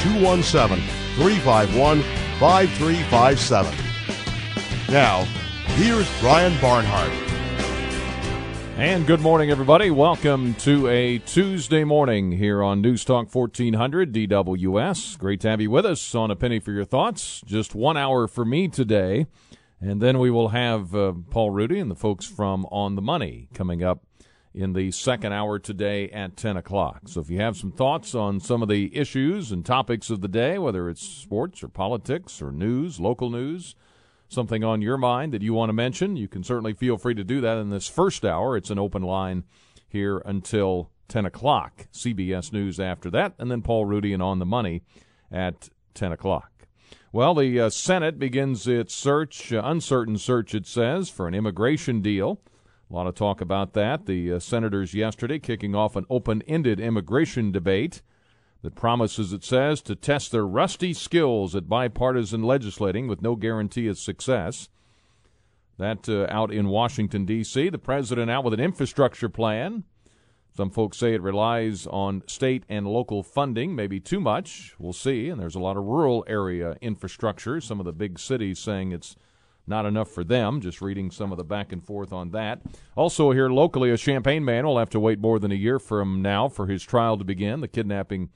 217 351 5357. Now, here's Brian Barnhart. And good morning, everybody. Welcome to a Tuesday morning here on News Talk 1400 DWS. Great to have you with us on A Penny for Your Thoughts. Just one hour for me today. And then we will have uh, Paul Rudy and the folks from On the Money coming up in the second hour today at 10 o'clock. So if you have some thoughts on some of the issues and topics of the day, whether it's sports or politics or news, local news, something on your mind that you want to mention, you can certainly feel free to do that in this first hour. It's an open line here until 10 o'clock. CBS News after that, and then Paul Rudy and On the Money at 10 o'clock. Well, the uh, Senate begins its search, uh, uncertain search, it says, for an immigration deal. A lot of talk about that. The uh, senators yesterday kicking off an open ended immigration debate that promises, it says, to test their rusty skills at bipartisan legislating with no guarantee of success. That uh, out in Washington, D.C., the president out with an infrastructure plan. Some folks say it relies on state and local funding, maybe too much. We'll see. And there's a lot of rural area infrastructure. Some of the big cities saying it's not enough for them. Just reading some of the back and forth on that. Also, here locally, a Champaign man will have to wait more than a year from now for his trial to begin. The kidnapping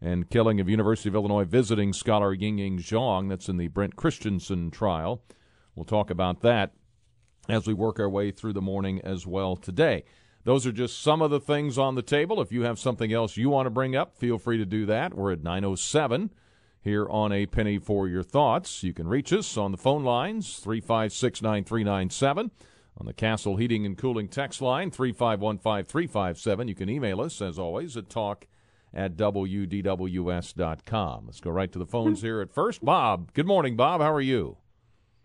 and killing of University of Illinois visiting scholar Ying Zhang. That's in the Brendt Christensen trial. We'll talk about that as we work our way through the morning as well today. Those are just some of the things on the table. If you have something else you want to bring up, feel free to do that. We're at 907 here on A Penny for Your Thoughts. You can reach us on the phone lines 356 9397, on the Castle Heating and Cooling text line 3515357. 357. You can email us, as always, at talk at WDWS.com. Let's go right to the phones here at first. Bob. Good morning, Bob. How are you?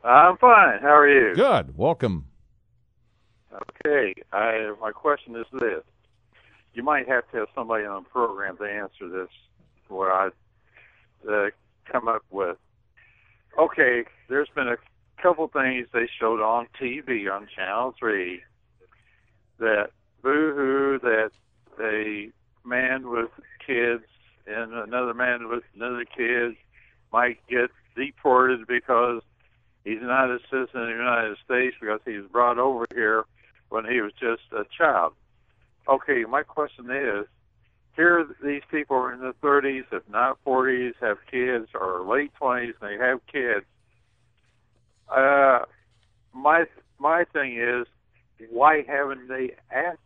I'm fine. How are you? Good. Welcome. Okay. I my question is this: You might have to have somebody on the program to answer this. What I uh, come up with. Okay, there's been a couple things they showed on TV on Channel Three that boo-hoo that a man with kids and another man with another kid might get deported because he's not a citizen of the United States because he was brought over here when he was just a child. Okay, my question is, here these people are in their 30s, if not 40s, have kids, or late 20s, and they have kids. Uh, my my thing is, why haven't they asked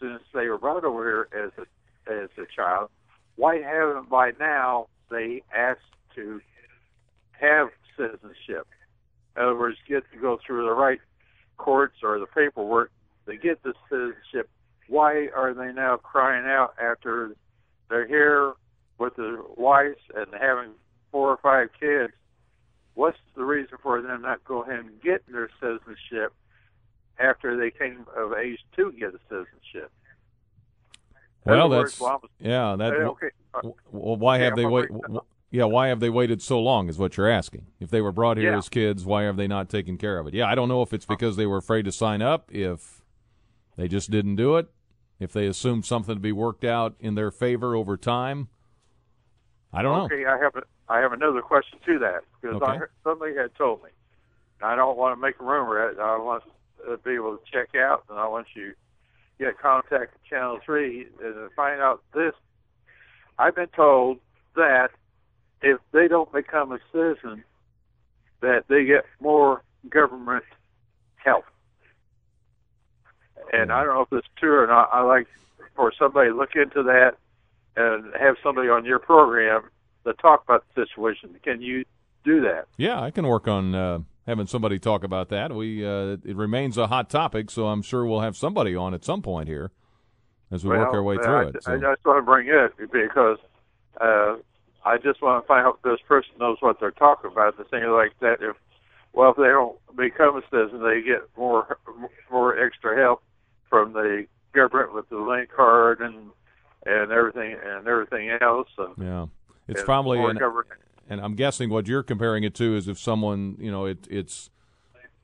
since they were brought over here as a as a child? Why haven't by now they asked to have citizenship? In other words, get to go through the right courts or the paperwork to get the citizenship why are they now crying out after they're here with their wives and having four or five kids? What's the reason for them not go ahead and get their citizenship after they came of age to get a citizenship? Well, that's words, yeah. That okay. Uh, well, why have they wait? Yeah, why have they waited so long? Is what you're asking. If they were brought here yeah. as kids, why have they not taken care of it? Yeah, I don't know if it's uh, because they were afraid to sign up, if they just didn't do it, if they assume something to be worked out in their favor over time. I don't okay, know. Okay, I have a, I have another question to that because okay. I somebody had told me. I don't want to make a rumor. At I want to be able to check out, and I want you to get contact with Channel Three and find out this. I've been told that if they don't become a citizen, that they get more government help and I don't know if it's true or not. I like for somebody to look into that and have somebody on your program to talk about the situation. Can you do that? Yeah, I can work on uh, having somebody talk about that. We uh, it remains a hot topic, so I'm sure we'll have somebody on at some point here as we well, work our way through I, it. So. I just want to bring it because uh, I just want to find out if this person knows what they're talking about. The thing like that, if well, if they don't become a citizen, they get more more extra help from the government with the link card and and everything and everything else. And, Yeah, it's probably an, and I'm guessing what you're comparing it to is if someone you know it it's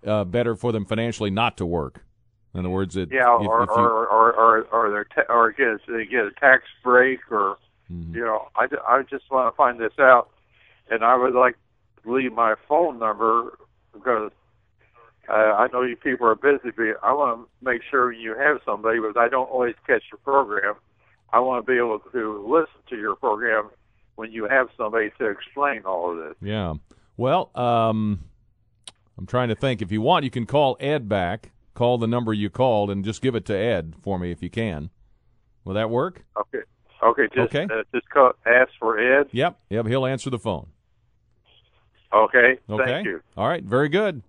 uh, better for them financially not to work. In other words, it Yeah, if, or, if you, or or or or they're ta- or get they get a tax break, or Mhm. you know, I, I just want to find this out, and I would like to leave my phone number because uh, I know you people are busy, but I want to make sure you have somebody. Because I don't always catch your program. I want to be able to listen to your program when you have somebody to explain all of this. Yeah. Well, um, I'm trying to think. If you want, you can call Ed back. Call the number you called and just give it to Ed for me if you can. Will that work? Okay. Okay. Just Okay. Uh, just call, ask for Ed. Yep. Yep. He'll answer the phone. Okay. Okay. Thank you. All right. Very good.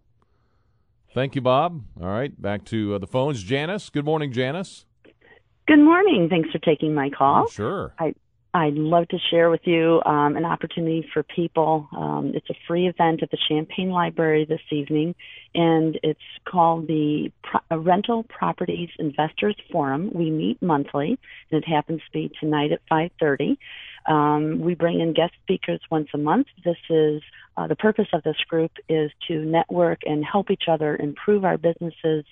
Thank you, Bob. All right. Back to uh, the phones. Janice. Good morning, Janice. Good morning. Thanks for taking my call. Sure. I'd love to share with you um, an opportunity for people. Um, it's a free event at the Champaign Library this evening, and it's called the Pro- uh, Rental Properties Investors Forum. We meet monthly, and it happens to be tonight at 5:30. Um, we bring in guest speakers once a month. This is uh, the purpose of this group is to network and help each other improve our businesses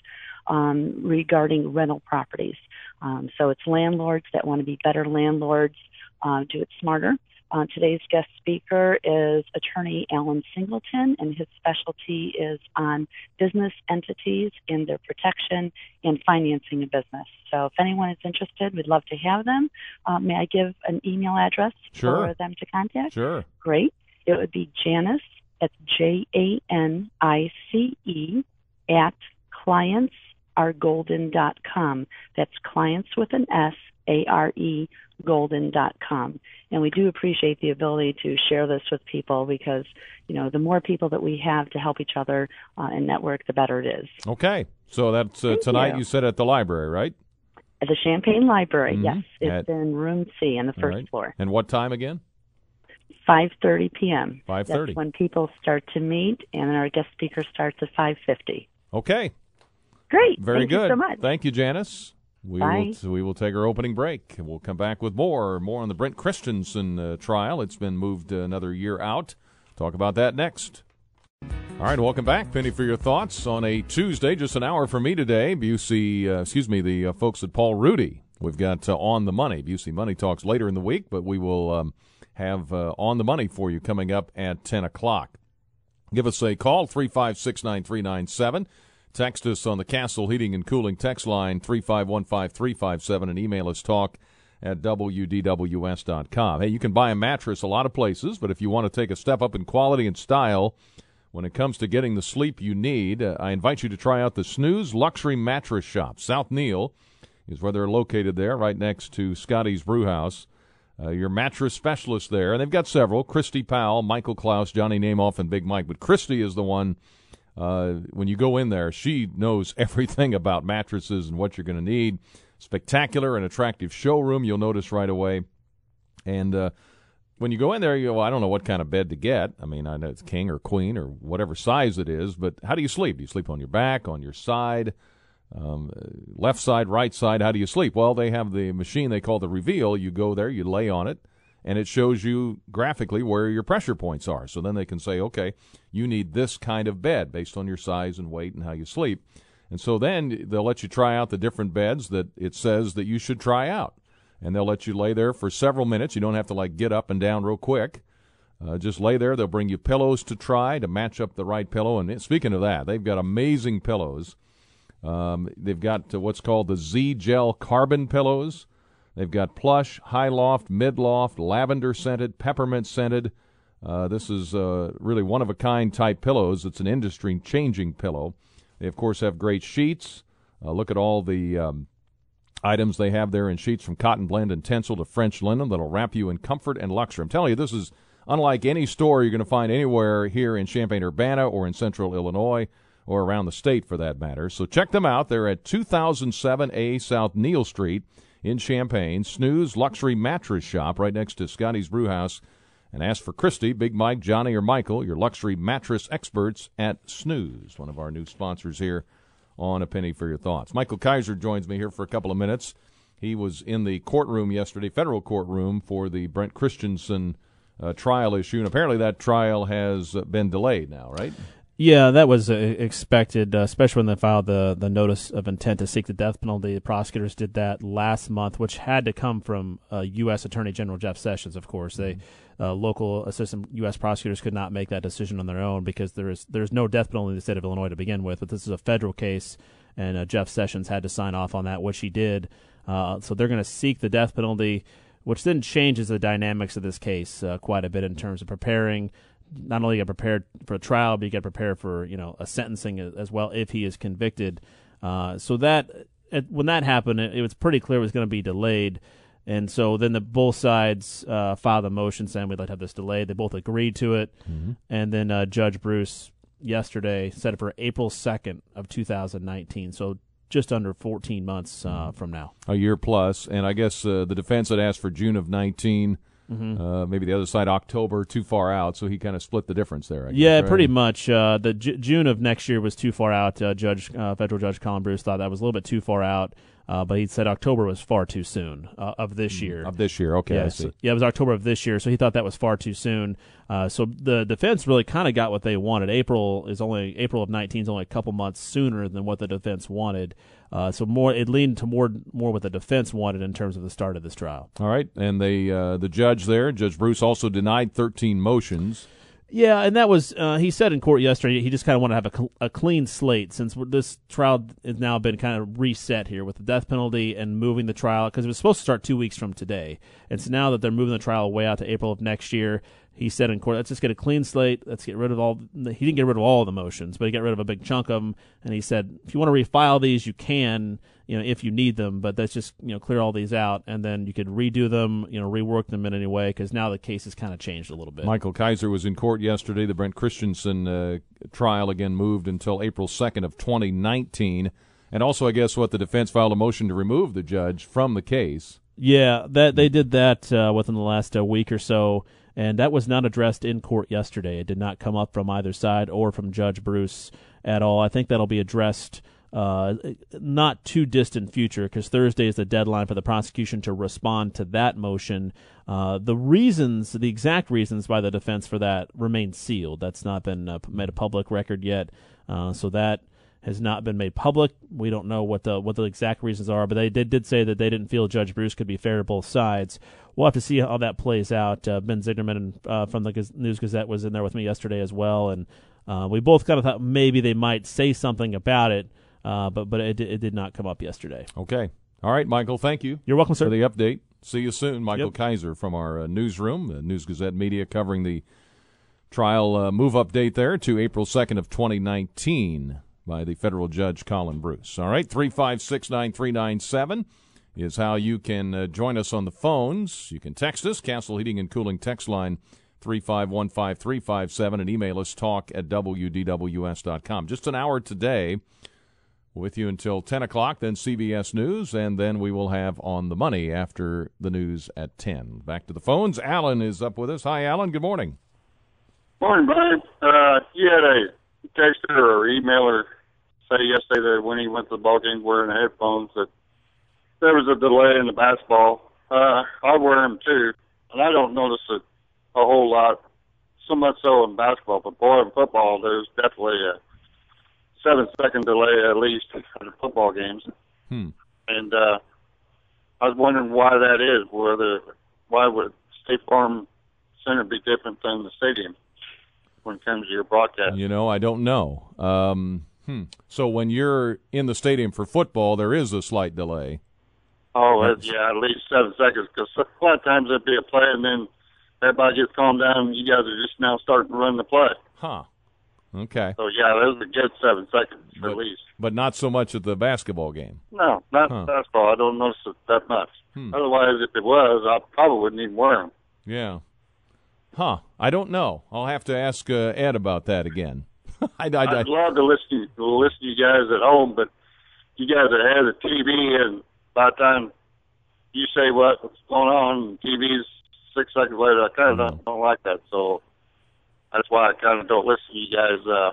um, regarding rental properties. Um, so it's landlords that want to be better landlords, uh, do it smarter. Uh, today's guest speaker is attorney Alan Singleton, and his specialty is on business entities and their protection and financing a business. So if anyone is interested, we'd love to have them. Uh, may I give an email address Sure. for them to contact? Sure. Great. It would be Janice, at J A N I C E, at clientsaregolden.com. That's clients with an S, A R E, golden.com. And we do appreciate the ability to share this with people because, you know, the more people that we have to help each other uh, and network, the better it is. Okay. So that's uh, tonight. you. You said at the library, right? At the Champaign Library, Mhm. yes, it's At- in room C on the first right. floor. And what time again? 5:30 p.m. 5:30. That's when people start to meet, and then our guest speaker starts at 5:50. Okay. Great. Very Thank good. So much. Thank you, Janice. We Bye. will we will take our opening break. We'll come back with more more on the Brendt Christensen uh, trial. It's been moved uh, another year out. Talk about that next. All right, welcome back, Penny, for your thoughts on a Tuesday. Just an hour for me today. Busey, uh, excuse me, the uh, folks at Paul Rudy. We've got uh, on the money. Busey Money talks later in the week, but we will um, have uh, on the money for you coming up at ten o'clock. Give us a call, 356 9397. Text us on the Castle Heating and Cooling text line, 3515357, and email us talk at WDWS.com. Hey, you can buy a mattress a lot of places, but if you want to take a step up in quality and style when it comes to getting the sleep you need, uh, I invite you to try out the Snooze Luxury Mattress Shop. South Neal is where they're located there, right next to Scotty's Brewhouse. Uh, your mattress specialist there, and they've got several: Christy Powell, Michael Klaus, Johnny Namoff, and Big Mike. But Christy is the one. Uh, when you go in there, she knows everything about mattresses and what you're going to need. Spectacular and attractive showroom. You'll notice right away. And uh, when you go in there, you go, I don't know what kind of bed to get. I mean, I know it's king or queen or whatever size it is, but how do you sleep? Do you sleep on your back, on your side? um, left side, right side. How do you sleep? Well, they have the machine they call the Reveal. You go there, you lay on it, and it shows you graphically where your pressure points are. So then they can say, okay, you need this kind of bed based on your size and weight and how you sleep. And so then they'll let you try out the different beds that it says that you should try out. And they'll let you lay there for several minutes. You don't have to like get up and down real quick. Uh, just lay there. They'll bring you pillows to try to match up the right pillow. And speaking of that, they've got amazing pillows. Um, they've got uh, what's called the Z Gel Carbon pillows. They've got plush, high loft, mid loft, lavender scented, peppermint scented. Uh, this is uh, really one of a kind type pillows. It's an industry changing pillow. They, of course, have great sheets. Uh, look at all the um, items they have there in sheets from cotton blend and tencel to French linen that'll wrap you in comfort and luxury. I'm telling you, this is unlike any store you're going to find anywhere here in Champaign Urbana or in central Illinois or around the state for that matter. So check them out. They're at 2007A South Neal Street in Champaign. Snooze Luxury Mattress Shop right next to Scotty's Brew House And ask for Christy, Big Mike, Johnny, or Michael, your luxury mattress experts at Snooze, one of our new sponsors here on A Penny for Your Thoughts. Michael Kaiser joins me here for a couple of minutes. He was in the courtroom yesterday, federal courtroom, for the Brendt Christensen uh, trial issue, and apparently that trial has been delayed now, right? Yeah, that was uh, expected, uh, especially when they filed the the notice of intent to seek the death penalty. The prosecutors did that last month, which had to come from uh, U.S. Attorney General Jeff Sessions. Of course, they uh, local assistant U.S. prosecutors could not make that decision on their own because there is there's no death penalty in the state of Illinois to begin with. But this is a federal case, and uh, Jeff Sessions had to sign off on that, which he did. Uh, so they're going to seek the death penalty, which then changes the dynamics of this case quite a bit in terms of preparing not only get prepared for a trial, but you get prepared for you know a sentencing as well if he is convicted. Uh, so that when that happened, it, it, was pretty clear it was going to be delayed. And so then the both sides uh, filed a motion saying we'd like to have this delayed. They both agreed to it, mm-hmm. and then uh, Judge Bruce yesterday set it for April second of 2019. So just under 14 months uh, mm-hmm. from now. A year plus, and I guess uh, the defense had asked for June of 19. Mm-hmm. Uh, maybe the other side October too far out, so he kind of split the difference there. Guess, yeah, right? pretty much. Uh, the J- June of next year was too far out. Uh, Judge uh, Federal Judge Colin Bruce thought that was a little bit too far out. Uh, but he said October was far too soon uh, of this mm, year. Of this year, okay, yeah, I see. So, yeah, it was October of this year, so he thought that was far too soon. Uh, so the defense really kind of got what they wanted. April is only April of 19 is only a couple months sooner than what the defense wanted. Uh, so more it leaned to more more what the defense wanted in terms of the start of this trial. All right, and they uh, the judge there, Judge Bruce, also denied 13 motions. Yeah, and that was uh, he said in court yesterday. He just kind of wanted to have a, a clean slate since this trial has now been kind of reset here with the death penalty and moving the trial because it was supposed to start two weeks from today, and so now that they're moving the trial way out to April of next year, he said in court, let's just get a clean slate. Let's get rid of all. The, He didn't get rid of all the motions, but he got rid of a big chunk of them. And he said, if you want to refile these, you can, you know, if you need them. But let's just you know clear all these out, and then you could redo them, you know, rework them in any way because now the case has kind of changed a little bit. Michael Kaiser was in court yesterday. The Brendt Christensen uh, trial again moved until April second of 2019, and also I guess what the defense filed a motion to remove the judge from the case. Yeah, that they did that uh, within the last uh, week or so and that was not addressed in court yesterday. It did not come up from either side or from Judge Bruce at all. I think that'll be addressed uh, not too distant future because Thursday is the deadline for the prosecution to respond to that motion. Uh, the reasons, the exact reasons by the defense for that remain sealed. That's not been uh, made a public record yet. Uh, so that has not been made public. We don't know what the what the exact reasons are, but they did did say that they didn't feel Judge Bruce could be fair to both sides. We'll have to see how that plays out. Uh, ben Zigterman uh, from the News Gazette was in there with me yesterday as well, and uh, we both kind of thought maybe they might say something about it, uh, but but it, it did not come up yesterday. Okay, all right, Michael. Thank you. You're welcome, sir. For the update. See you soon, Michael yep. Kaiser from our uh, newsroom, the News Gazette Media, covering the trial uh, move update there to April second of 2019 by the federal judge Colin Bruce. All right, 356 9397 is how you can uh, join us on the phones. You can text us, Castle Heating and Cooling text line 3515357, and email us talk at WDWS.com. Just an hour today with you until 10 o'clock, then CBS News, and then we will have On the Money after the news at 10. Back to the phones. Alan is up with us. Hi, Alan. Good morning. Morning, Brian. Uh, you had a texted or emailer say yesterday that when he went to the ball game wearing headphones that there was a delay in the basketball. Uh, I wear them too, and I don't notice it a whole lot. So much so in basketball, but boy, in football, there's definitely a seven second delay at least in football games. Hmm. And uh, I was wondering why that is. Whether why would State Farm Center be different than the stadium? when it comes to your broadcast? You know, I don't know. Um, hmm. So when you're in the stadium for football, there is a slight delay. Oh, it, yeah, at least seven seconds. Because a lot of times there'd be a play, and then everybody gets calmed down, and you guys are just now starting to run the play. Huh. Okay. So yeah, there's a good seven seconds but, at least. But not so much at the basketball game. No, not huh. basketball. I don't notice it that much. Hmm. Otherwise, if it was, I probably wouldn't even wear them. Yeah. Huh. I don't know. I'll have to ask uh, Ed about that again. I, would love to listen to listen to you guys at home, but you guys are ahead of the TV, and by the time you say what, what's going on, TV's six seconds later. I kind of don't, don't like that, so that's why I kind of don't listen to you guys uh,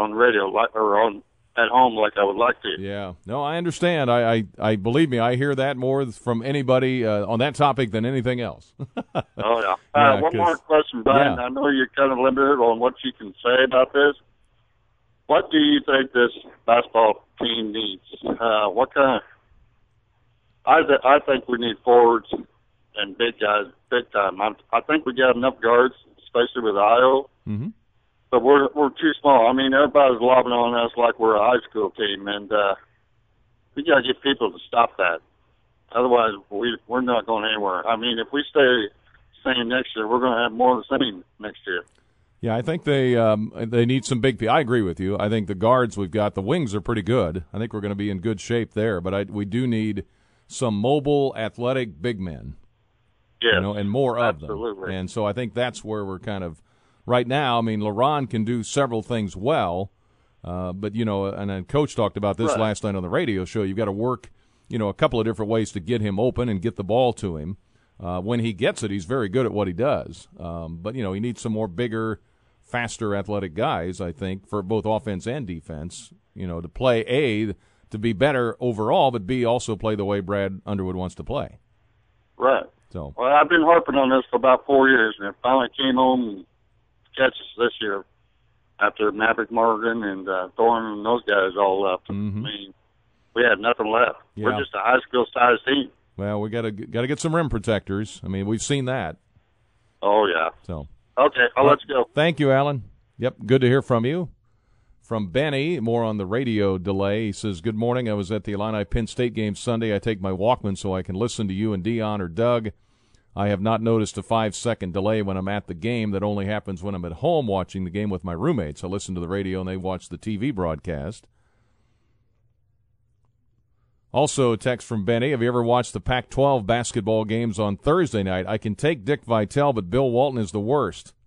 on radio like or on at home like I would like to. Yeah, no, I understand. I, I, I believe me, I hear that more from anybody uh, on that topic than anything else. Oh yeah. Yeah, Uh, one more question, Brian. Yeah. I know you're kind of limited on what you can say about this. What do you think this basketball team needs? Uh, what kind of? I th- I think we need forwards and big guys, big time. I'm, I think we got enough guards, especially with Ayo, hmm but we're we're too small. I mean, everybody's lobbing on us like we're a high school team, and uh, we got to get people to stop that. Otherwise, we we're not going anywhere. I mean, if we stay same next year, we're going to have more of the same next year. Yeah, I think they um, they need some big. pe- I agree with you. I think the guards we've got, the wings are pretty good. I think we're going to be in good shape there. But I, we do need some mobile, athletic big men. Yes. you know, and more of them. absolutely. And so I think that's where we're kind of right now. I mean, Leron can do several things well, uh, but you know, and then Coach talked about this Right. last night on the radio show. You've got to work, you know, a couple of different ways to get him open and get the ball to him. Uh, when he gets it, he's very good at what he does. Um, but you know, he needs some more bigger, faster, athletic guys. I think for both offense and defense. You know, to play a to be better overall, but b also play the way Brad Underwood wants to play. Right. So Well, I've been harping on this for about four years, and it finally came home and catch this year after Maverick Morgan and uh, Thorne and those guys all left. Mhm. I mean, we had nothing left. Yeah. We're just a high school sized team. Well, we got to got to get some rim protectors. I mean, we've seen that. Oh yeah. So, Okay, I'll let you go. thank you, Alan. Yep, good to hear from you. From Benny, more on the radio delay. He says, "Good morning. I was at the Illini Penn State game Sunday. I take my Walkman so I can listen to you and Deon or Doug. I have not noticed a five second delay when I'm at the game. That only happens when I'm at home watching the game with my roommates. I listen to the radio and they watch the TV broadcast." Also, a text from Benny. Have you ever watched the Pac 12 basketball games on Thursday night? I can take Dick Vitale, but Bill Walton is the worst.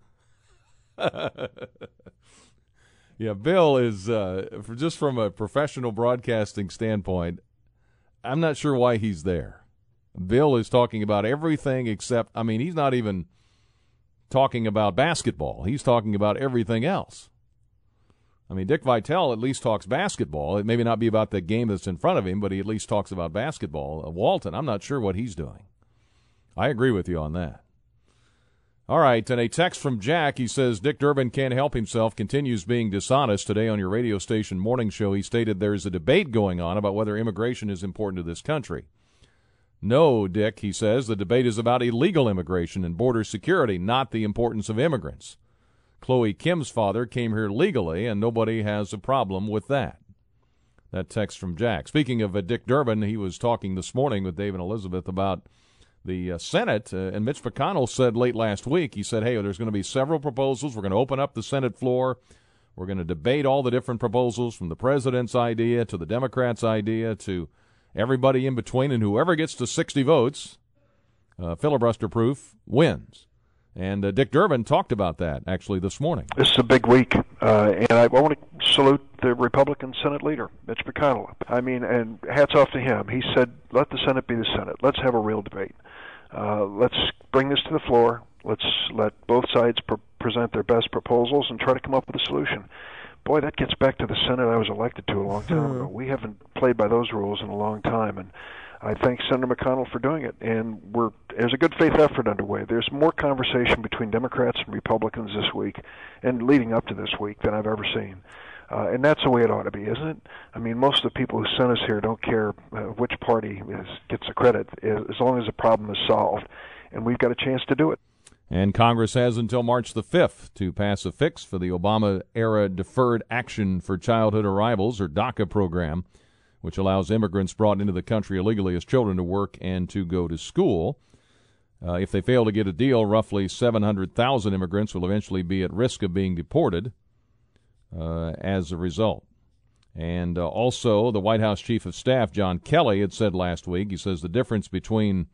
yeah, Bill is, uh, just from a professional broadcasting standpoint, I'm not sure why he's there. Bill is talking about everything except, I mean, he's not even talking about basketball, he's talking about everything else. I mean, Dick Vitale at least talks basketball. It maybe not be about the game that's in front of him, but he at least talks about basketball. Uh, Walton, I'm not sure what he's doing. I agree with you on that. All right, and a text from Jack. He says Dick Durbin can't help himself, continues being dishonest. Today on your radio station morning show, he stated there's a debate going on about whether immigration is important to this country. No, Dick, he says, the debate is about illegal immigration and border security, not the importance of immigrants. Chloe Kim's father came here legally, and nobody has a problem with that. That text from Jack. Speaking of uh, Dick Durbin, he was talking this morning with Dave and Elizabeth about the uh, Senate, uh, and Mitch McConnell said late last week, he said, hey, there's going to be several proposals. We're going to open up the Senate floor. We're going to debate all the different proposals from the president's idea to the Democrats' idea to everybody in between, and whoever gets to 60 votes, uh, filibuster proof, wins. And uh, Dick Durbin talked about that actually this morning. This is a big week, uh, and I, I want to salute the Republican Senate leader, Mitch McConnell. I mean, and hats off to him. He said, "Let the Senate be the Senate. Let's have a real debate. Uh, let's bring this to the floor. Let's let both sides pr- present their best proposals and try to come up with a solution." Boy, that gets back to the Senate I was elected to a long time ago. We haven't played by those rules in a long time, and I thank Senator McConnell for doing it. And we're there's a good faith effort underway. There's more conversation between Democrats and Republicans this week, and leading up to this week than I've ever seen. Uh, and that's the way it ought to be, isn't it? I mean, most of the people who sent us here don't care uh, which party is, gets the credit, as long as the problem is solved, and we've got a chance to do it. And Congress has until March the 5th to pass a fix for the Obama era Deferred Action for Childhood Arrivals, or DACA program, which allows immigrants brought into the country illegally as children to work and to go to school. Uh, if they fail to get a deal, roughly 700,000 immigrants will eventually be at risk of being deported as a result. And uh, also, the White House Chief of Staff, John Kelly, had said last week, he says the difference between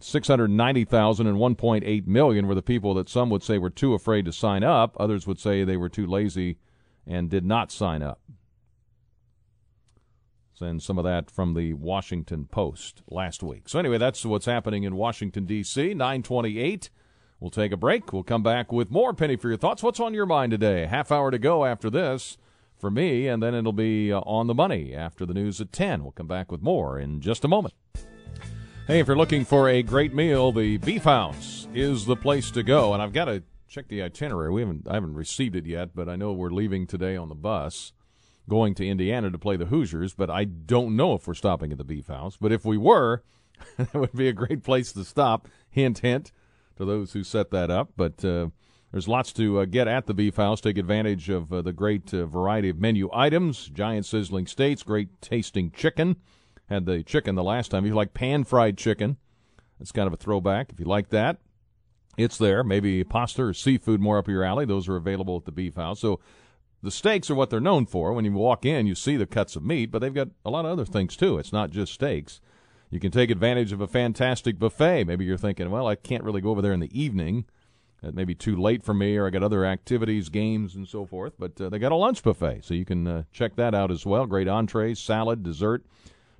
690,000 and 1.8 million were the people that some would say were too afraid to sign up. Others would say they were too lazy and did not sign up. And some of that from the Washington Post last week. So anyway, that's what's happening in Washington D.C. 928. We'll take a break. We'll come back with more Penny for your thoughts. What's on your mind today? Half hour to go after this for me, and then it'll be uh, on the money after the news at 10. We'll come back with more in just a moment. Hey, if you're looking for a great meal, the Beef House is the place to go. And I've got to check the itinerary. We haven't I haven't received it yet, but I know we're leaving today on the bus going to Indiana to play the Hoosiers, but I don't know if we're stopping at the Beef House. But if we were, that would be a great place to stop. Hint, hint to those who set that up. But uh, there's lots to uh, get at the Beef House. Take advantage of uh, the great variety of menu items, giant sizzling steaks, great tasting chicken. Had the chicken the last time. If you like pan fried chicken, it's kind of a throwback. If you like that, it's there. Maybe pasta or seafood more up your alley. Those are available at the Beef House. So the steaks are what they're known for. When you walk in, you see the cuts of meat, but they've got a lot of other things too. It's not just steaks. You can take advantage of a fantastic buffet. Maybe you're thinking, well, I can't really go over there in the evening. It may be too late for me, or I got other activities, games, and so forth. But uh, they got a lunch buffet, so you can uh, check that out as well. Great entrees, salad, dessert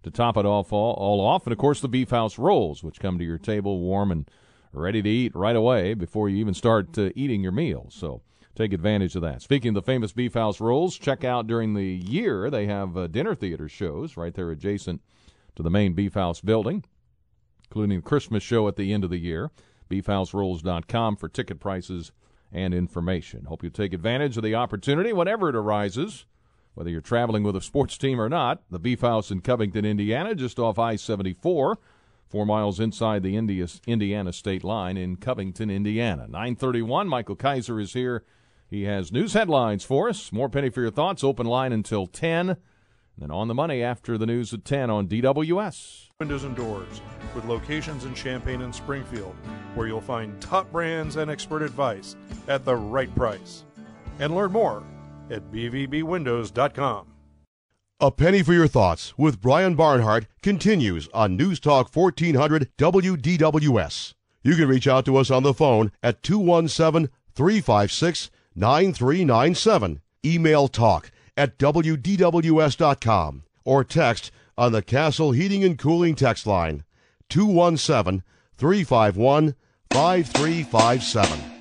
to top it all, all, all off. And of course, the Beef House rolls, which come to your table warm and ready to eat right away before you even start uh, eating your meal. So take advantage of that. Speaking of the famous Beef House rolls, check out during the year they have uh, dinner theater shows right there adjacent to the main Beef House building, including the Christmas show at the end of the year. BeefHouseRolls.com for ticket prices and information. Hope you take advantage of the opportunity whenever it arises. Whether you're traveling with a sports team or not, the Beef House in Covington, Indiana, just off I 74, four miles inside the Indiana state line in Covington, Indiana. 931, Michael Kaiser is here. He has news headlines for us. More penny for your thoughts. Open line until 10. And then on the money after the news at 10 on DWS. Windows and Doors, with locations in Champaign and Springfield, where you'll find top brands and expert advice at the right price. And learn more at bvbwindows.com. A Penny for Your Thoughts with Brian Barnhart continues on News Talk 1400 WDWS. You can reach out to us on the phone at 217 356 9397. Email talk at WDWS.com or text on the Castle Heating and Cooling text line 217 351 5357.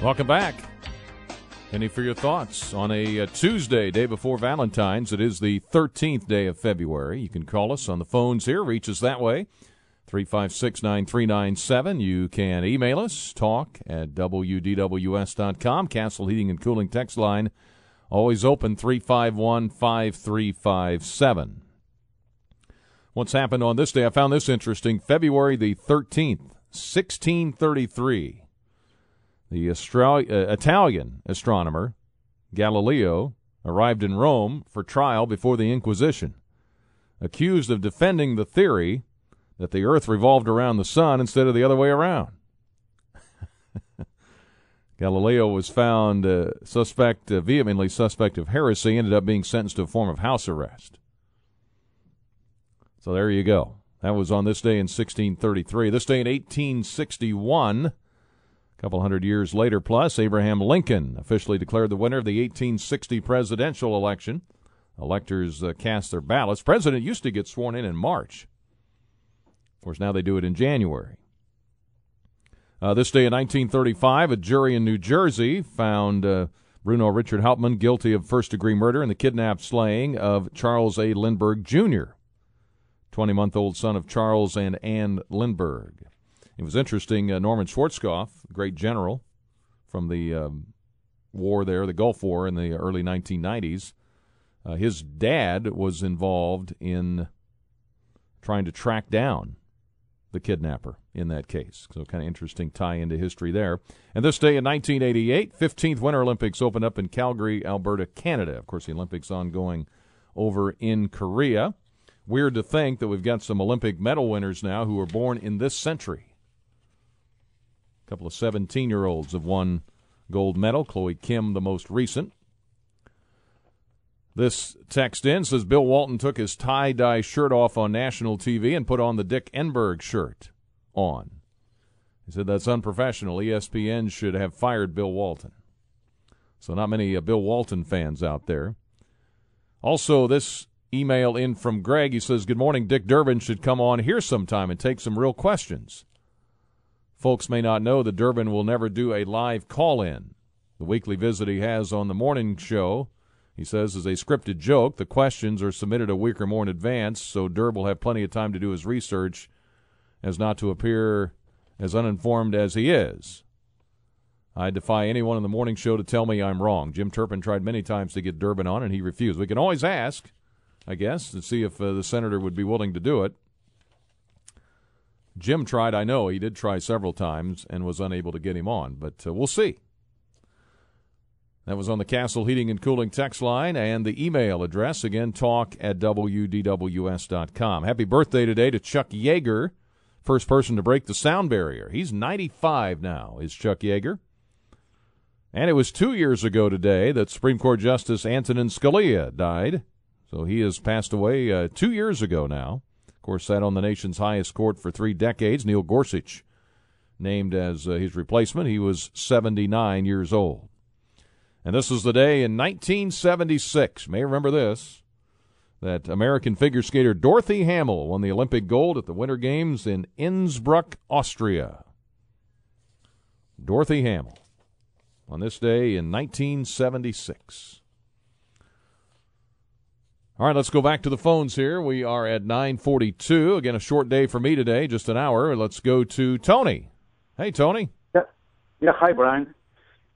Welcome back. Any for your thoughts on a, a, Tuesday, day before Valentine's? It is the 13th day of February. You can call us on the phones here, reach us that way, 356 9397. You can email us, talk at WDWS.com. Castle Heating and Cooling text line, always open 351 5357. What's happened on this day? I found this interesting. February the 13th, 1633. The Austra- uh, Italian astronomer Galileo arrived in Rome for trial before the Inquisition, accused of defending the theory that the Earth revolved around the sun instead of the other way around. Galileo was found uh, suspect, uh, vehemently suspect of heresy, ended up being sentenced to a form of house arrest. So there you go. That was on this day in 1633. This day in 1861, a couple hundred years later, plus, Abraham Lincoln officially declared the winner of the 1860 presidential election. Electors uh, cast their ballots. President used to get sworn in in March. Of course, now they do it in January. Uh, this day in 1935, a jury in New Jersey found uh, Bruno Richard Hauptmann guilty of first degree murder in the kidnapped slaying of Charles A. Lindbergh Jr., 20 month old son of Charles and Anne Lindbergh. It was interesting. Uh, Norman Schwarzkopf, great general from the um, war there, the Gulf War in the early 1990s, uh, his dad was involved in trying to track down the kidnapper in that case. So, kind of interesting tie into history there. And this day in 1988, 15th Winter Olympics opened up in Calgary, Alberta, Canada. Of course, the Olympics ongoing over in Korea. Weird to think that we've got some Olympic medal winners now who were born in this century. A couple of 17 year olds have won gold medal. Chloe Kim, the most recent. This text in says Bill Walton took his tie dye shirt off on national TV and put on the Dick Enberg shirt on. He said that's unprofessional. ESPN should have fired Bill Walton. So, not many uh, Bill Walton fans out there. Also, this email in from Greg. He says, Good morning. Dick Durbin should come on here sometime and take some real questions. Folks may not know that Durbin will never do a live call in. The weekly visit he has on the morning show, he says, is a scripted joke. The questions are submitted a week or more in advance, so Durb will have plenty of time to do his research as not to appear as uninformed as he is. I defy anyone on the morning show to tell me I'm wrong. Jim Turpin tried many times to get Durbin on, and he refused. We can always ask, I guess, to see if uh, the senator would be willing to do it. Jim tried, I know. He did try several times and was unable to get him on, but uh, we'll see. That was on the Castle Heating and Cooling text line and the email address. Again, talk at WDWS.com. Happy birthday today to Chuck Yeager, first person to break the sound barrier. He's 95 now, is Chuck Yeager. And it was two years ago today that Supreme Court Justice Antonin Scalia died. So he has passed away uh, two years ago now. Of course, sat on the nation's highest court for three decades. Neil Gorsuch named as uh, his replacement. He was 79 years old. And this was the day in 1976, you may remember this, that American figure skater Dorothy Hamill won the Olympic gold at the Winter Games in Innsbruck, Austria. Dorothy Hamill on this day in 1976. All right, let's go back to the phones here. We are at 9:42. Again, a short day for me today, just an hour. Let's go to Tony. Hey, Tony. Yeah, yeah. Hi, Brian.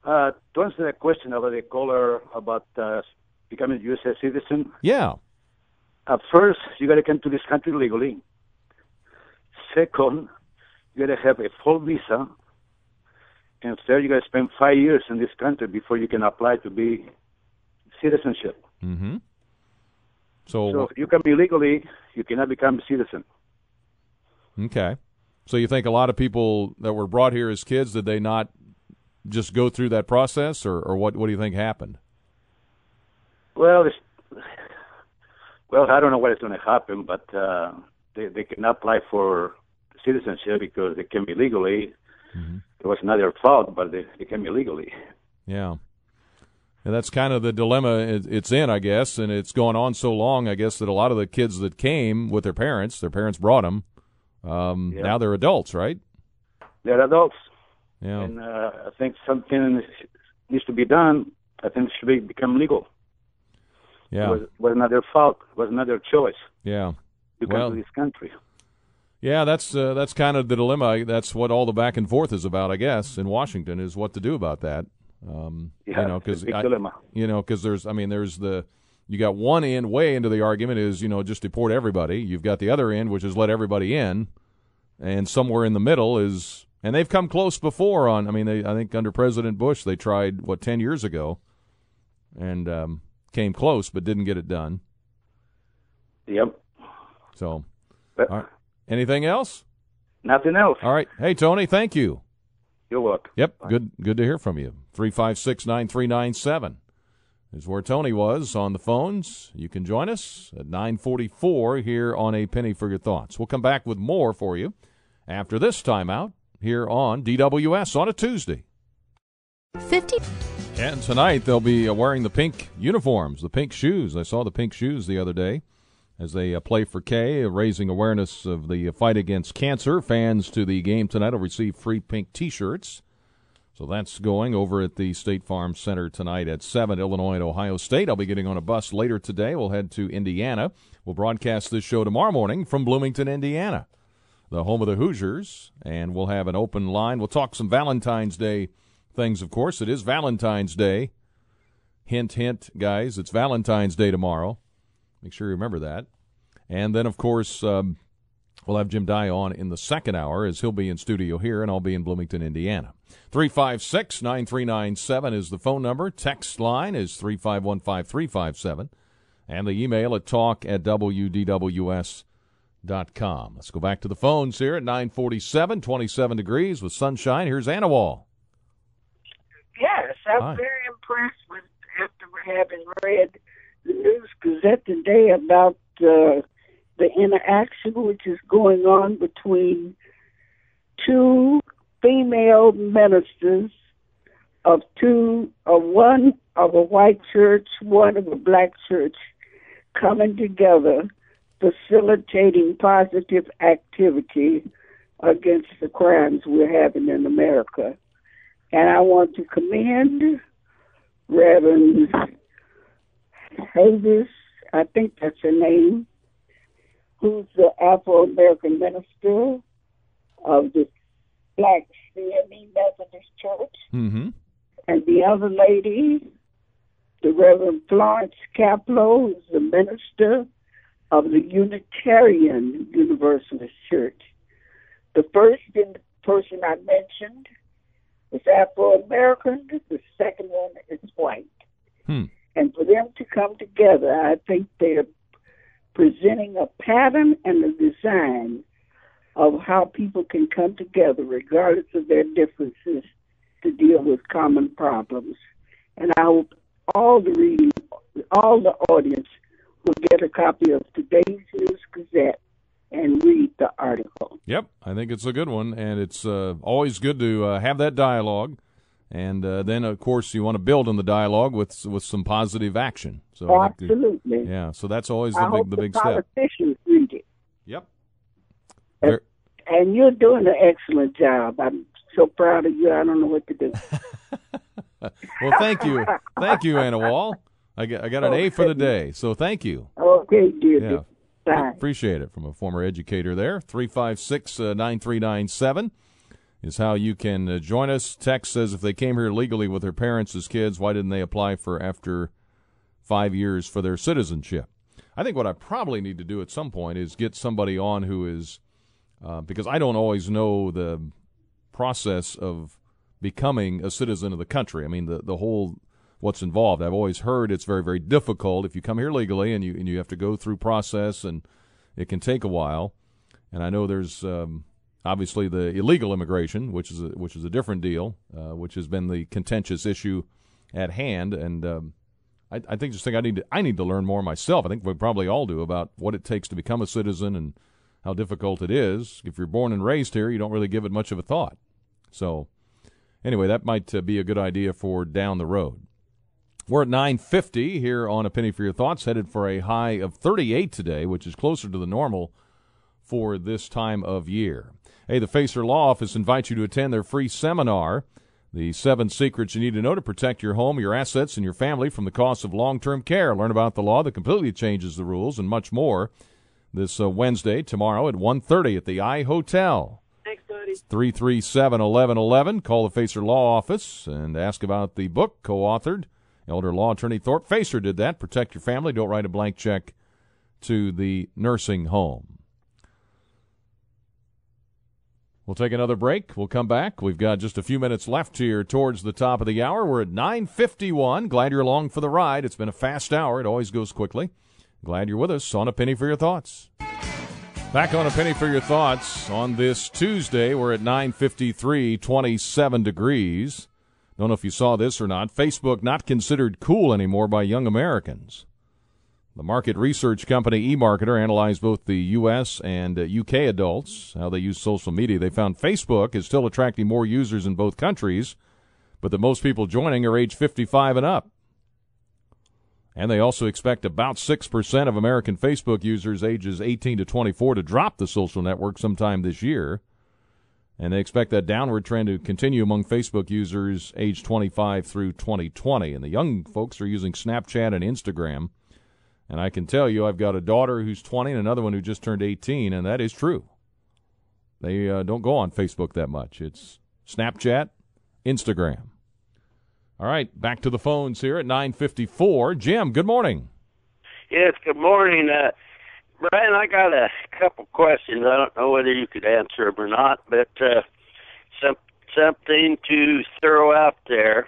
Uh, to answer the question about the caller about uh, becoming a U.S. citizen. Yeah. At first, you got to come to this country legally. Second, you got to have a full visa. And third, you got to spend five years in this country before you can apply to be citizenship. Mm-hmm. So, so if you come illegally, you cannot become a citizen. Okay. So you think a lot of people that were brought here as kids did they not just go through that process, or, or what? What do you think happened? Well, well, I don't know what is going to happen, but uh, they they cannot apply for citizenship because they came illegally. Mm-hmm. It was not their fault, but they, they came illegally. Yeah. And that's kind of the dilemma it's in, I guess, and it's gone on so long, I guess, that a lot of the kids that came with their parents, their parents brought them, um, yeah. now they're adults, right? They're adults. Yeah. And uh, I think something needs to be done. I think it should be, become legal. Yeah. It was, was not their fault. Was not their choice. Yeah. To come well, to this country. Yeah, that's uh, that's kind of the dilemma. That's what all the back and forth is about, I guess, in Washington is what to do about that. Um, yeah, you know, because dilemma. You know, because there's, I mean, there's the you got one end way into the argument is you know just deport everybody. You've got the other end which is let everybody in, and somewhere in the middle is and they've come close before on. I mean, they I think under President Bush they tried what ten years ago, and um, came close but didn't get it done. Yep. So, but, anything else? Nothing else. All right. Hey Tony, thank you. You're welcome. Yep. Bye. Good. Good to hear from you. Three five six nine three nine seven is where Tony was on the phones. You can join us at 944 here on A Penny for Your Thoughts. We'll come back with more for you after this timeout here on DWS on a Tuesday. 50. And tonight they'll be uh, wearing the pink uniforms, the pink shoes. I saw the pink shoes the other day as they uh, play for K, uh, raising awareness of the fight against cancer. Fans to the game tonight will receive free pink T-shirts. So that's going over at the State Farm Center tonight at 7, Illinois and Ohio State. I'll be getting on a bus later today. We'll head to Indiana. We'll broadcast this show tomorrow morning from Bloomington, Indiana the home of the Hoosiers, and we'll have an open line. We'll talk some Valentine's Day things, of course. It is Valentine's Day. Hint, hint, guys, it's Valentine's Day tomorrow. Make sure you remember that. And then, of course, um, we'll have Jim Dey on in the second hour as he'll be in studio here, and I'll be in Bloomington, Indiana. 356 9397 is the phone number. Text line is 3515357. 357. And the email at talk at WDWS com. Let's go back to the phones here at 947, 27 degrees with sunshine. Here's Anna Wall. Yes, I'm Hi. very impressed with after having read the News Gazette today about uh, the interaction which is going on between two female ministers of two of one of a white church, one of a black church, coming together, facilitating positive activity against the crimes we're having in America. And I want to commend Reverend Davis, I think that's her name, who's the Afro American minister of the Black CME Methodist Church. Mm-hmm. And the other lady, the Reverend Florence Caplow, who's the minister of the Unitarian Universalist Church. The first person I mentioned is Afro American, the second one is white. Hmm. And for them to come together, I think they're presenting a pattern and a design of how people can come together, regardless of their differences, to deal with common problems. And I hope all the reading, all the audience will get a copy of today's News Gazette and read the article. Yep, I think it's a good one, and it's uh, always good to uh, have that dialogue. And uh, then, of course, you want to build on the dialogue with with some positive action. So oh, absolutely, yeah. So that's always the I big the big the step. Politicians read it. Yep. And, and you're doing an excellent job. I'm so proud of you. I don't know what to do. well, thank you, thank you, Anna Wall. I got I got an. A for the day. So thank you. Okay, dear. Yeah. Bye. Appreciate it from a former educator there. 356 9397 is how you can uh, join us. Text says if they came here legally with their parents as kids, why didn't they apply for after five years for their citizenship? I think what I probably need to do at some point is get somebody on who is, uh, because I don't always know the process of becoming a citizen of the country. I mean, the, the whole what's involved. I've always heard it's very, very difficult if you come here legally and you and you have to go through process and it can take a while. And I know there's um, obviously the illegal immigration, which is a, which is a different deal, uh, which has been the contentious issue at hand. And um, I, I think just think I need to I need to learn more myself. I think we probably all do about what it takes to become a citizen and how difficult it is. If you're born and raised here, you don't really give it much of a thought. So anyway, that might uh, be a good idea for down the road. We're at 950 here on A Penny for Your Thoughts, headed for a high of 38 today, which is closer to the normal for this time of year. Hey, the Facer Law Office invites you to attend their free seminar, The Seven Secrets You Need to Know to Protect Your Home, Your Assets, and Your Family from the Costs of Long-Term Care. Learn about the law that completely changes the rules and much more this uh, Wednesday, tomorrow at 1.30 at the I Hotel. Thanks, buddy. 337-1111. Call the Facer Law Office and ask about the book co-authored Elder law attorney Thorpe Facer did that. Protect your family. Don't write a blank check to the nursing home. We'll take another break. We'll come back. We've got just a few minutes left here towards the top of the hour. We're at 9:51. Glad you're along for the ride. It's been a fast hour. It always goes quickly. Glad you're with us on a penny for your thoughts. Back on a penny for your thoughts on this Tuesday. We're at 9:53, 27 degrees. Don't know if you saw this or not. Facebook not considered cool anymore by young Americans. The market research company eMarketer analyzed both the U.S. and uh, U.K. adults, how they use social media. They found Facebook is still attracting more users in both countries, but that most people joining are age 55 and up. And they also expect about 6% of American Facebook users ages 18 to 24 to drop the social network sometime this year. And they expect that downward trend to continue among Facebook users aged 25 through 2020. And the young folks are using Snapchat and Instagram. And I can tell you, I've got a daughter who's 20 and another one who just turned 18, and that is true. They uh, don't go on Facebook that much. It's Snapchat, Instagram. All right, back to the phones here at 9:54. Jim, good morning. Yes, good morning. Uh, Brian, I got a couple questions. I don't know whether you could answer them or not, but uh, some something to throw out there.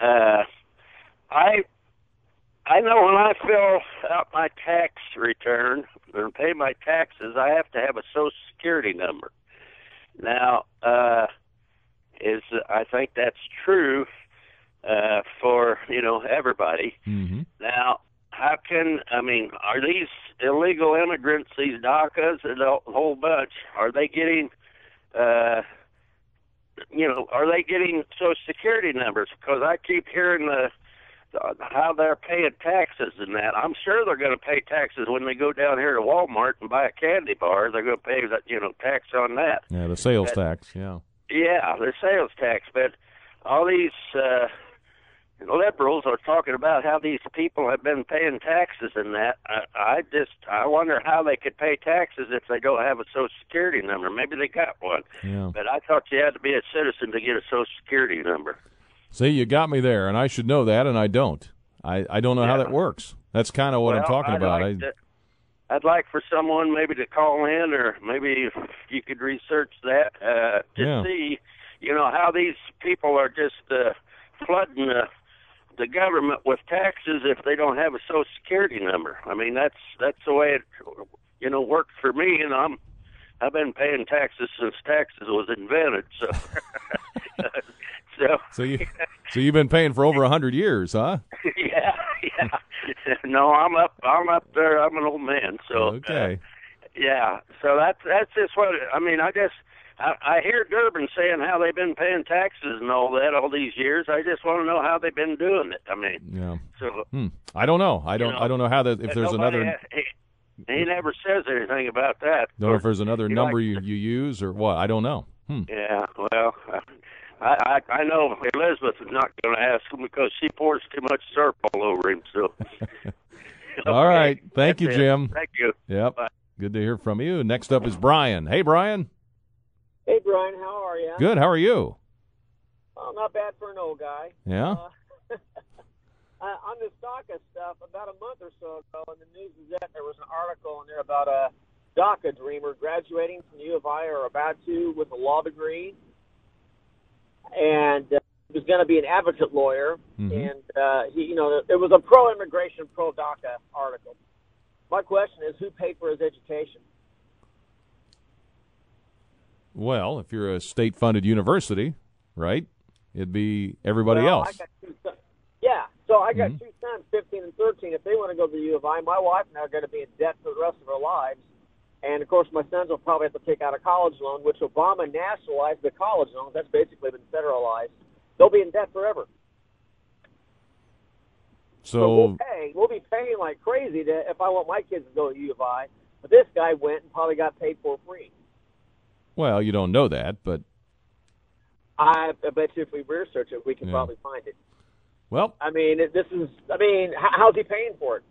Uh, I I know when I fill out my tax return and pay my taxes, I have to have a Social Security number. Now, uh, is I think that's true uh, for you know everybody. Mm-hmm. Now, how can I mean? Are these illegal immigrants, these DACAs, and a whole bunch? Are they getting uh, you know, are they getting Social Security numbers? Because I keep hearing the, the how they're paying taxes and that. I'm sure they're going to pay taxes when they go down here to Walmart and buy a candy bar. They're going to pay that, you know, tax on that. Yeah, the sales But- tax. Yeah. Yeah, the sales tax. But all these uh, liberals are talking about how these people have been paying taxes and that. I, I just I wonder how they could pay taxes if they don't have a Social Security number. Maybe they got one, Yeah. but I thought you had to be a citizen to get a Social Security number. See, you got me there, and I should know that, and I don't. I, I don't know how that works. That's kind of what I'm talking I'd about. Like I, to, I'd like for someone maybe to call in, or maybe if you could research that uh, to Yeah. see, you know, how these people are just uh, flooding the the government with taxes if they don't have a Social Security number. I mean, that's that's the way it, you know, worked for me, and I'm I've been paying taxes since taxes was invented. So, so so you so you've been paying for over a hundred years, huh? yeah, yeah. No, I'm up. I'm up there. I'm an old man. So Okay. uh, yeah. So that's that's just what I mean. I just I, I hear Durbin saying how they've been paying taxes and all that all these years. I just want to know how they've been doing it. I mean, Yeah. so Hmm. I don't know. I don't. know, I don't know how that. If there's another. ha- he, he never says anything about that. Don't know if there's another number you, you use or what. I don't know. Hmm. Yeah, well, I I, I know Elizabeth is not going to ask him because she pours too much syrup all over him. So. All right. Thank you, That's it. Jim. Thank you. Yep. Good to hear from you. Next up is Brian. Hey, Brian. Hey, Brian, how are you? Good. How are you? Well, not bad for an old guy. Yeah. Uh, on this DACA stuff, about a month or so ago in the News Gazette, there was an article in there about a DACA dreamer graduating from U of I or about to with a law degree, and uh, he was going to be an advocate lawyer. Mhm. And uh, he, you know, it was a pro-immigration, pro-DACA article. My question is, who paid for his education? Well, if you're a state-funded university, right? It'd be everybody Well, else. I got two sons. Yeah, so I got Mhm. two sons, 15 and 13. If they want to go to the U of I, my wife and I are going to be in debt for the rest of our lives. And of course, my sons will probably have to take out a college loan, which Obama nationalized the college loans. That's basically been federalized. They'll be in debt forever. So, we'll pay. We'll be paying like crazy to, if I want my kids to go to U of I. But this guy went and probably got paid for free. Well, you don't know that, but I, I bet you if we research it, we can Yeah. probably find it. well, I mean, this is. I mean, how, how's he paying for it?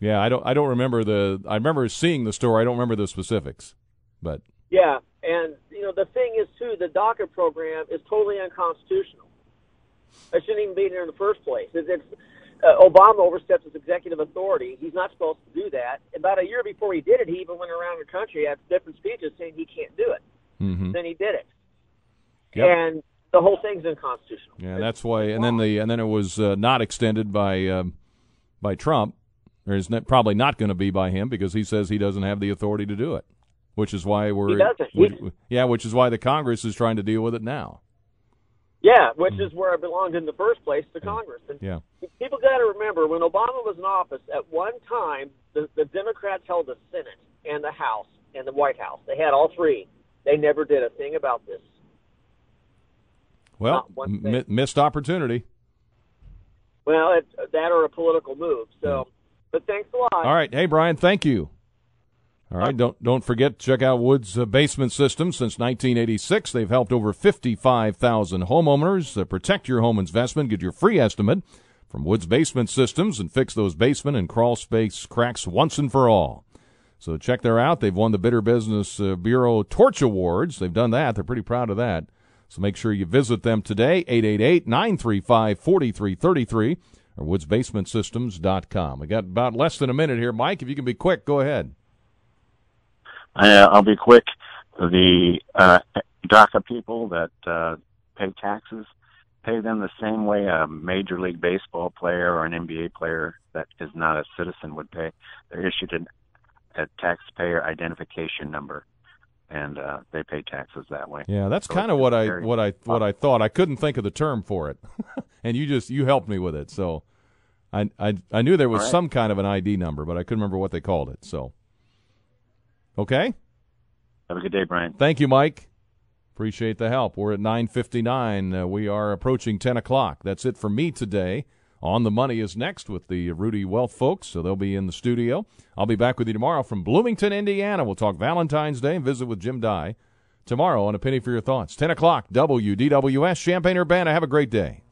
yeah. I don't. I don't remember the. I remember seeing the story. I don't remember the specifics, but Yeah, and you know the thing is too, the DACA program is totally unconstitutional. It shouldn't even be there in the first place. It's, it's uh, Obama oversteps his executive authority. He's not supposed to do that. About a year before he did it, he even went around the country at different speeches saying he can't do it. Mhm. Then he did it, Yep. and the whole thing's unconstitutional. Yeah, that's why. And then the and then it was uh, not extended by um, by Trump, or is probably not going to be by him because he says he doesn't have the authority to do it. Which is why we're He doesn't. which- yeah, which is why the Congress is trying to deal with it now. Yeah, which hmm. is where I belonged in the first place to hmm. Congress. And Yeah, people got to remember when Obama was in office, at one time the, the Democrats held the Senate and the House and the White House. They had all three. They never did a thing about this. well, Not one thing. mi- missed opportunity. Well, that or a political move. So, hmm. but thanks a lot. All right, hey Brian, thank you. All right, don't don't forget to check out Woods uh, Basement Systems. Since 1986, they've helped over 55,000 homeowners uh, protect your home investment. Get your free estimate from Woods Basement Systems and fix those basement and crawl space cracks once and for all. So check them out. They've won the Better Business uh, Bureau Torch Awards. They've done that. They're pretty proud of that. So make sure you visit them today, 888-935-4333 or woodsbasementsystems.com. We got about less than a minute here. Mike, if you can be quick, go ahead. Uh, I'll be quick. The uh, DACA people that uh, pay taxes pay them the same way a Major League Baseball player or an NBA player that is not a citizen would pay. They're issued an, a taxpayer identification number, and uh, they pay taxes that way. Yeah, that's So kind of what I what I what I thought. I couldn't think of the term for it, and you just you helped me with it. So, I I I knew there was right. some kind of an ID number, but I couldn't remember what they called it. So, okay. Have a good day, Brian. Thank you, Mike. Appreciate the help. We're at 9:59. Uh, we are approaching 10 o'clock. That's it for me today. On the Money is next with the Ruedi Wealth folks, so they'll be in the studio. I'll be back with you tomorrow from Bloomington, Indiana. We'll talk Valentine's Day and visit with Jim Dey tomorrow on A Penny for Your Thoughts. 10 o'clock, WDWS, Champaign Urbana. Have a great day.